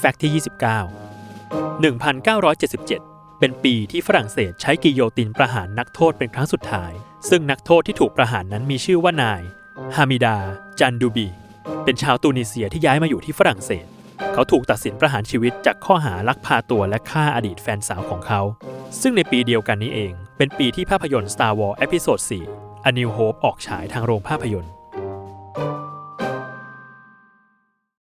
แฟกต์ที่ 29 1977 เป็นปีที่ฝรั่งเศสใช้กิโยตินประหารนักโทษเป็นครั้งสุดท้าย ซึ่งนักโทษที่ถูกประหารนั้นมีชื่อว่านายฮามิดา จันดูบี เป็นชาวตูนิเซียที่ย้ายมาอยู่ที่ฝรั่งเศส เขาถูกตัดสินประหารชีวิตจากข้อหาลักพาตัวและฆ่าอดีตแฟนสาวของเขา ซึ่งในปีเดียวกันนี้เอง เป็นปีที่ภาพยนตร์ Star Wars Episode 4 A New Hope ออกฉายทางโรงภาพยนตร์